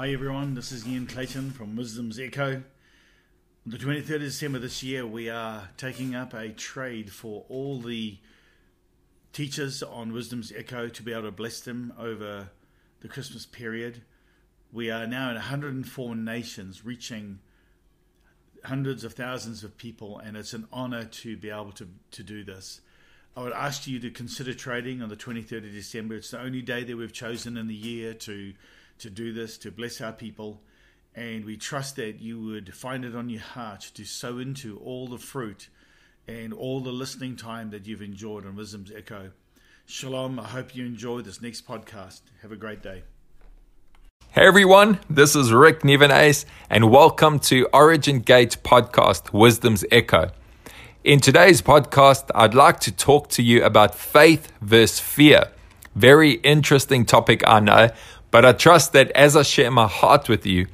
Hi everyone, this is Ian Clayton from Wisdom's Echo. On the 23rd of December this year, we are taking up a trade for all the teachers on Wisdom's Echo to be able to bless them over the Christmas period. We are now in 104 nations, reaching hundreds of thousands of people, and it's an honor to be able to, to do this. I would ask you to consider trading on the 23rd of December. It's the only day that we've chosen in the year to to do this, to bless our people. And we trust that you would find it on your heart to sow into all the fruit and all the listening time that you've enjoyed on Wisdom's Echo. Shalom. I hope you enjoy this next podcast. Have a great day. Hey everyone, this is Rick Nevenace, and welcome to Origin Gate Podcast Wisdom's Echo. In today's podcast, I'd like to talk to you about faith versus fear. Very interesting topic, I know, but I trust that as I share my heart with you,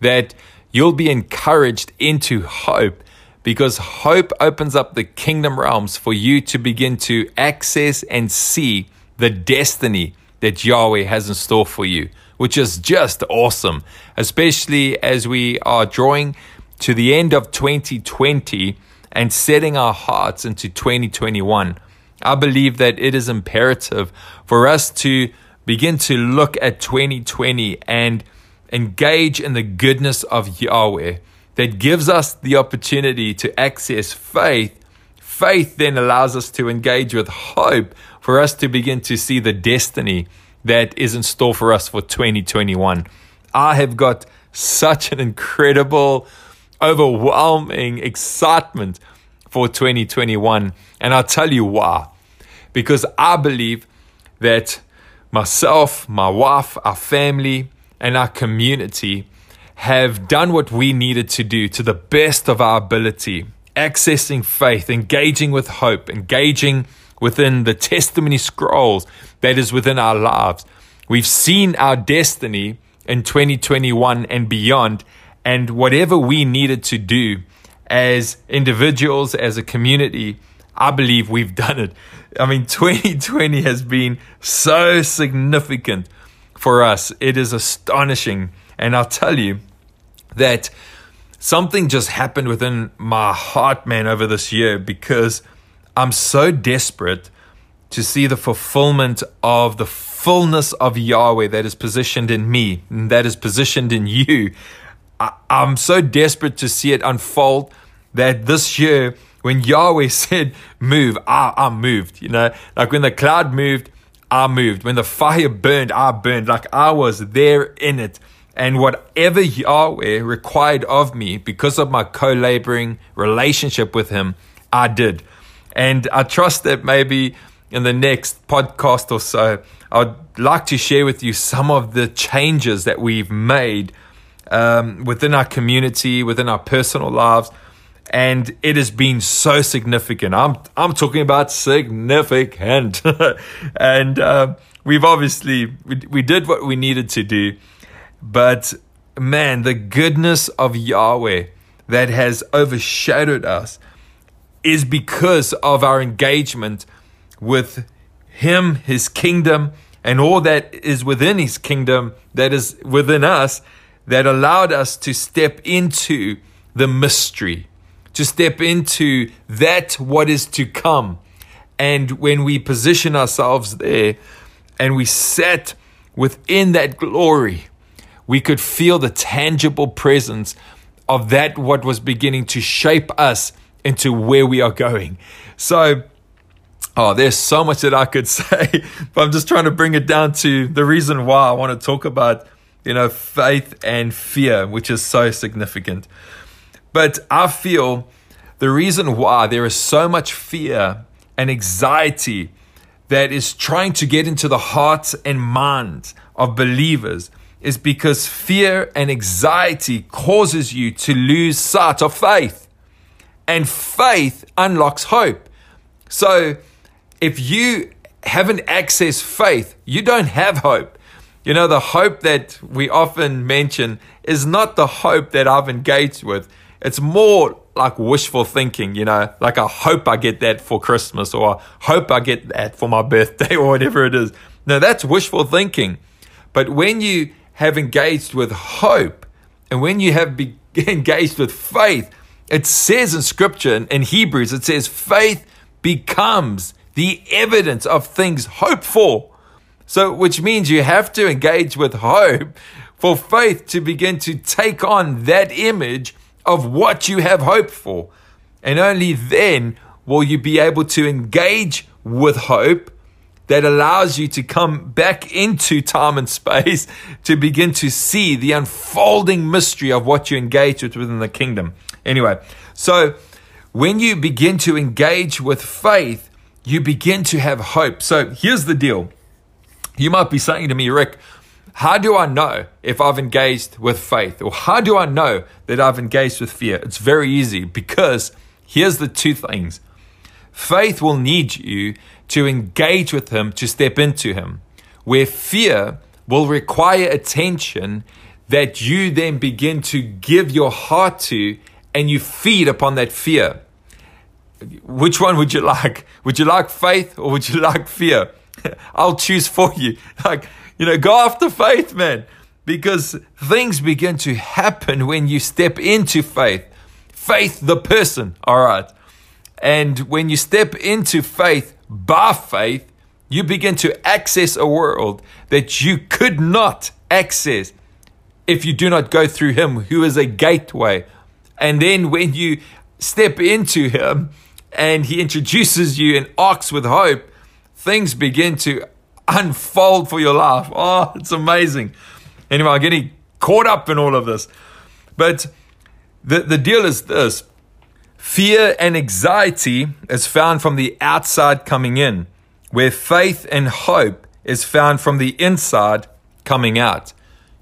that you'll be encouraged into hope because hope opens up the kingdom realms for you to begin to access and see the destiny that Yahweh has in store for you, which is just awesome, especially as we are drawing to the end of 2020 and setting our hearts into 2021. I believe that it is imperative for us to begin to look at 2020 and engage in the goodness of Yahweh that gives us the opportunity to access faith. Faith then allows us to engage with hope for us to begin to see the destiny that is in store for us for 2021. I have got such an incredible, overwhelming excitement for 2021. And I'll tell you why. Because I believe that myself, my wife, our family, and our community have done what we needed to do to the best of our ability, accessing faith, engaging with hope, engaging within the testimony scrolls that is within our lives. We've seen our destiny in 2021 and beyond, and whatever we needed to do as individuals, as a community, I believe we've done it. I mean, 2020 has been so significant for us. It is astonishing. And I'll tell you that something just happened within my heart, man, over this year because I'm so desperate to see the fulfillment of the fullness of Yahweh that is positioned in me, and that is positioned in you. I, am so desperate to see it unfold that this year when Yahweh said, move, I, I moved, you know, like when the cloud moved, I moved. When the fire burned, I burned. Like I was there in it. And whatever Yahweh required of me because of my co laboring relationship with Him, I did. And I trust that maybe in the next podcast or so, I'd like to share with you some of the changes that we've made um, within our community, within our personal lives, and it has been so significant. I'm I'm talking about significant, and uh, we've obviously we, we did what we needed to do, but man, the goodness of Yahweh that has overshadowed us is because of our engagement with Him, His kingdom, and all that is within His kingdom that is within us that allowed us to step into the mystery to step into that what is to come. And when we position ourselves there and we set within that glory, we could feel the tangible presence of that what was beginning to shape us into where we are going. So, oh, there's so much that I could say, but I'm just trying to bring it down to the reason why I want to talk about, you know, faith and fear, which is so significant. But I feel the reason why there is so much fear and anxiety that is trying to get into the hearts and minds of believers is because fear and anxiety causes you to lose sight of faith. And faith unlocks hope. So if you haven't accessed faith, you don't have hope. You know, the hope that we often mention is not the hope that I've engaged with. It's more like wishful thinking, you know, like I hope I get that for Christmas or I hope I get that for my birthday or whatever it is. No, that's wishful thinking. But when you have engaged with hope, and when you have be- engaged with faith, it says in scripture in Hebrews, it says, faith becomes the evidence of things hoped for. So, which means you have to engage with hope for faith to begin to take on that image of what you have hoped for. And only then will you be able to engage with hope that allows you to come back into time and space to begin to see the unfolding mystery of what you engage with within the kingdom. Anyway, so when you begin to engage with faith, you begin to have hope. So here's the deal. You might be saying to me, Rick, how do I know if I've engaged with faith? Or how do I know that I've engaged with fear? It's very easy because here's the two things faith will need you to engage with Him, to step into Him, where fear will require attention that you then begin to give your heart to and you feed upon that fear. Which one would you like? Would you like faith or would you like fear? I'll choose for you. Like, you know, go after faith, man, because things begin to happen when you step into faith. Faith, the person, all right. And when you step into faith, by faith, you begin to access a world that you could not access if you do not go through Him, who is a gateway. And then when you step into Him and He introduces you and acts with hope, things begin to unfold for your life. Oh, it's amazing. Anyway, I'm getting caught up in all of this. But the, the deal is this Fear and anxiety is found from the outside coming in, where faith and hope is found from the inside coming out.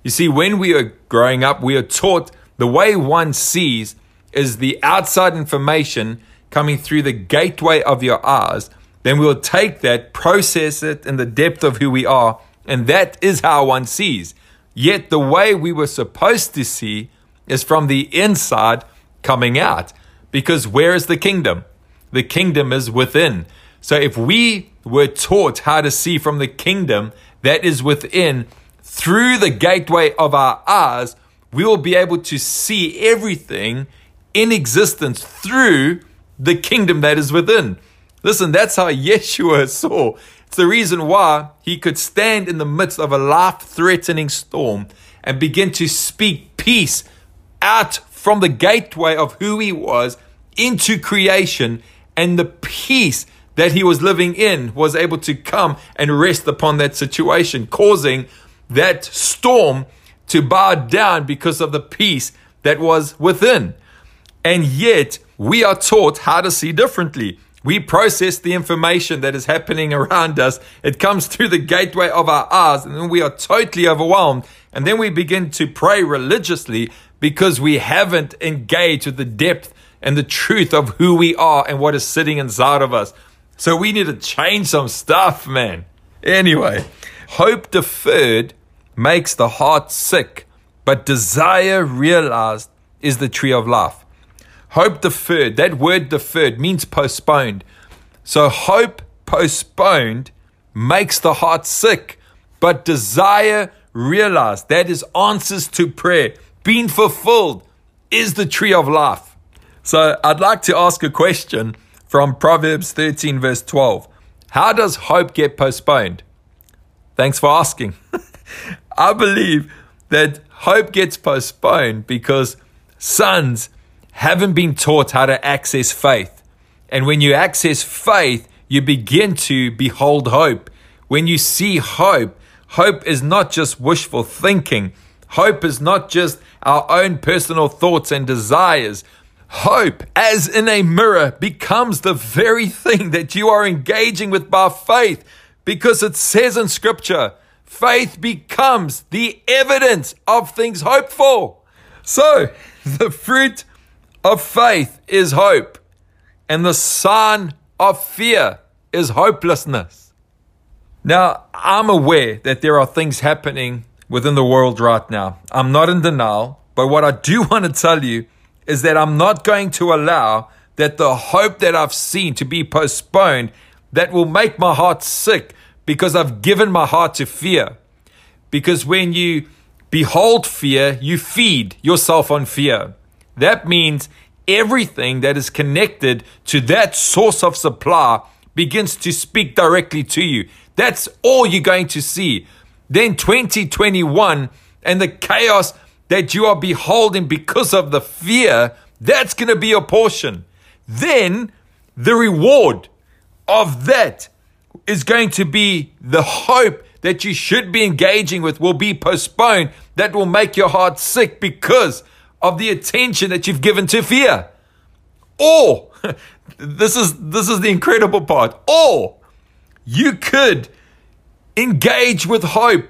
You see, when we are growing up, we are taught the way one sees is the outside information coming through the gateway of your eyes. Then we'll take that, process it in the depth of who we are, and that is how one sees. Yet the way we were supposed to see is from the inside coming out. Because where is the kingdom? The kingdom is within. So if we were taught how to see from the kingdom that is within through the gateway of our eyes, we will be able to see everything in existence through the kingdom that is within. Listen, that's how Yeshua saw. It's the reason why he could stand in the midst of a life threatening storm and begin to speak peace out from the gateway of who he was into creation and the peace that he was living in was able to come and rest upon that situation, causing that storm to bow down because of the peace that was within. And yet, we are taught how to see differently. We process the information that is happening around us. It comes through the gateway of our eyes, and then we are totally overwhelmed. And then we begin to pray religiously because we haven't engaged with the depth and the truth of who we are and what is sitting inside of us. So we need to change some stuff, man. Anyway, hope deferred makes the heart sick, but desire realized is the tree of life. Hope deferred, that word deferred means postponed. So hope postponed makes the heart sick, but desire realized, that is answers to prayer being fulfilled is the tree of life. So I'd like to ask a question from Proverbs 13, verse 12. How does hope get postponed? Thanks for asking. I believe that hope gets postponed because sons haven't been taught how to access faith. And when you access faith, you begin to behold hope. When you see hope, hope is not just wishful thinking. Hope is not just our own personal thoughts and desires. Hope, as in a mirror, becomes the very thing that you are engaging with by faith because it says in Scripture, faith becomes the evidence of things hoped for. So, the fruit of faith is hope, and the sign of fear is hopelessness. Now, I'm aware that there are things happening within the world right now. I'm not in denial, but what I do want to tell you is that I'm not going to allow that the hope that I've seen to be postponed that will make my heart sick because I've given my heart to fear. Because when you behold fear, you feed yourself on fear. That means everything that is connected to that source of supply begins to speak directly to you. That's all you're going to see. Then 2021 and the chaos that you are beholding because of the fear, that's going to be your portion. Then the reward of that is going to be the hope that you should be engaging with will be postponed. That will make your heart sick because of the attention that you've given to fear. Or this is this is the incredible part. Or you could engage with hope,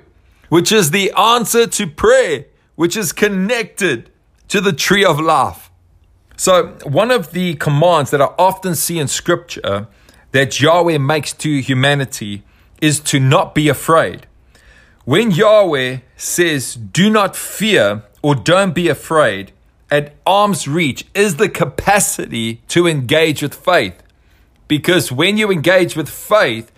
which is the answer to prayer, which is connected to the tree of life. So, one of the commands that I often see in scripture that Yahweh makes to humanity is to not be afraid. When Yahweh says, do not fear or don't be afraid, at arm's reach is the capacity to engage with faith. Because when you engage with faith,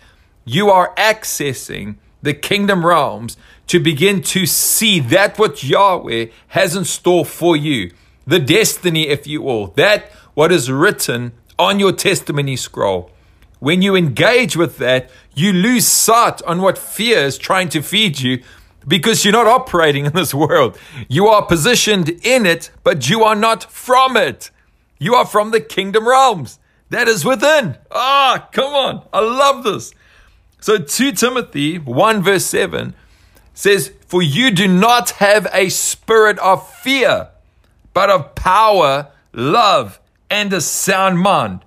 you are accessing the kingdom realms to begin to see that what Yahweh has in store for you, the destiny, if you will, that what is written on your testimony scroll. When you engage with that, you lose sight on what fear is trying to feed you because you're not operating in this world. You are positioned in it, but you are not from it. You are from the kingdom realms that is within. Ah, come on. I love this. So 2 Timothy 1 verse 7 says, For you do not have a spirit of fear, but of power, love, and a sound mind.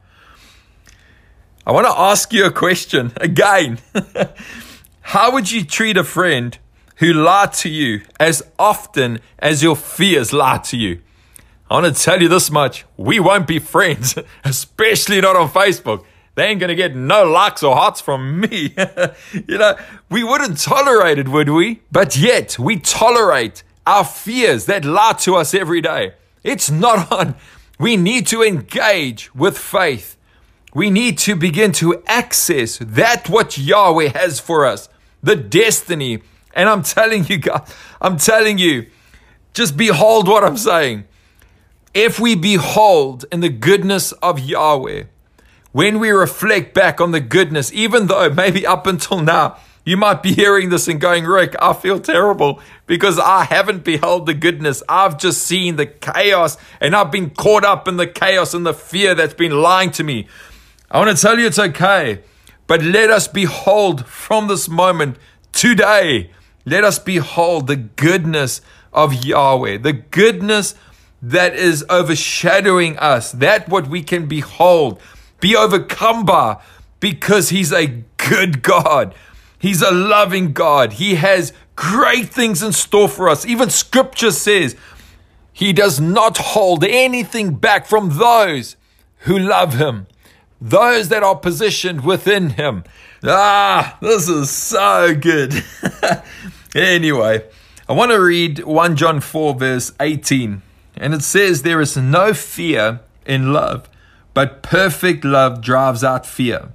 I want to ask you a question again. How would you treat a friend who lie to you as often as your fears lie to you? I want to tell you this much. We won't be friends, especially not on Facebook. They ain't going to get no likes or hearts from me. you know, we wouldn't tolerate it, would we? But yet we tolerate our fears that lie to us every day. It's not on. We need to engage with faith. We need to begin to access that what Yahweh has for us, the destiny. And I'm telling you, God, I'm telling you, just behold what I'm saying. If we behold in the goodness of Yahweh, when we reflect back on the goodness, even though maybe up until now, you might be hearing this and going, Rick, I feel terrible because I haven't beheld the goodness. I've just seen the chaos and I've been caught up in the chaos and the fear that's been lying to me. I want to tell you it's okay, but let us behold from this moment today, let us behold the goodness of Yahweh, the goodness that is overshadowing us, that what we can behold, be overcome by, because He's a good God. He's a loving God. He has great things in store for us. Even scripture says He does not hold anything back from those who love Him those that are positioned within him. Ah, this is so good. anyway, I want to read 1 John 4, verse 18. And it says, There is no fear in love, but perfect love drives out fear.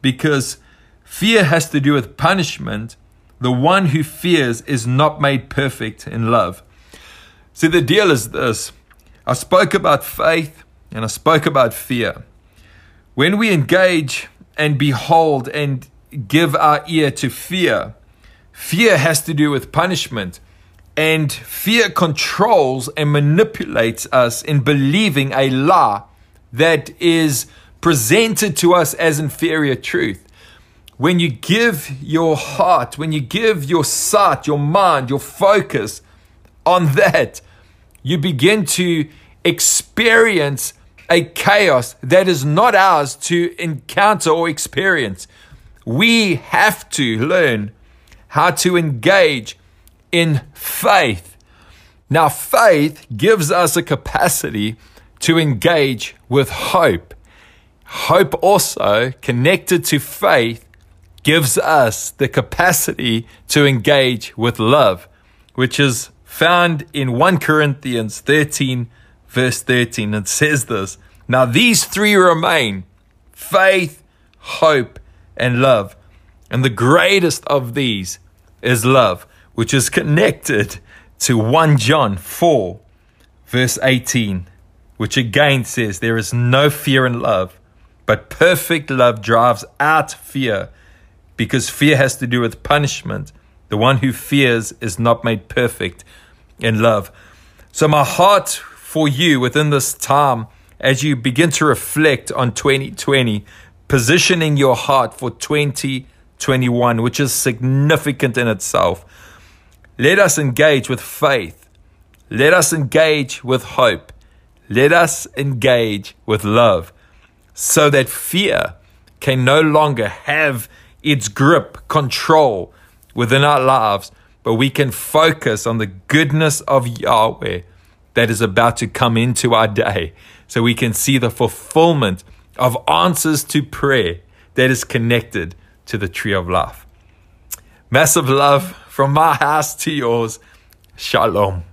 Because fear has to do with punishment. The one who fears is not made perfect in love. See, the deal is this I spoke about faith and I spoke about fear. When we engage and behold and give our ear to fear, fear has to do with punishment. And fear controls and manipulates us in believing a lie that is presented to us as inferior truth. When you give your heart, when you give your sight, your mind, your focus on that, you begin to experience a chaos that is not ours to encounter or experience. We have to learn how to engage in faith. Now, faith gives us a capacity to engage with hope. Hope also connected to faith gives us the capacity to engage with love, which is found in 1 Corinthians 13 verse 13. It says this Now these three remain faith, hope, and love. And the greatest of these is love, which is connected to 1 John 4, verse 18, which again says, There is no fear in love, but perfect love drives out fear because fear has to do with punishment. The one who fears is not made perfect in love. So, my heart for you within this time, as you begin to reflect on 2020, positioning your heart for 2021, which is significant in itself. Let us engage with faith. Let us engage with hope. Let us engage with love so that fear can no longer have its grip, control within our lives, but we can focus on the goodness of Yahweh that is about to come into our day so we can see the fulfillment of answers to prayer that is connected to the tree of life. Massive love from my house to yours. Shalom.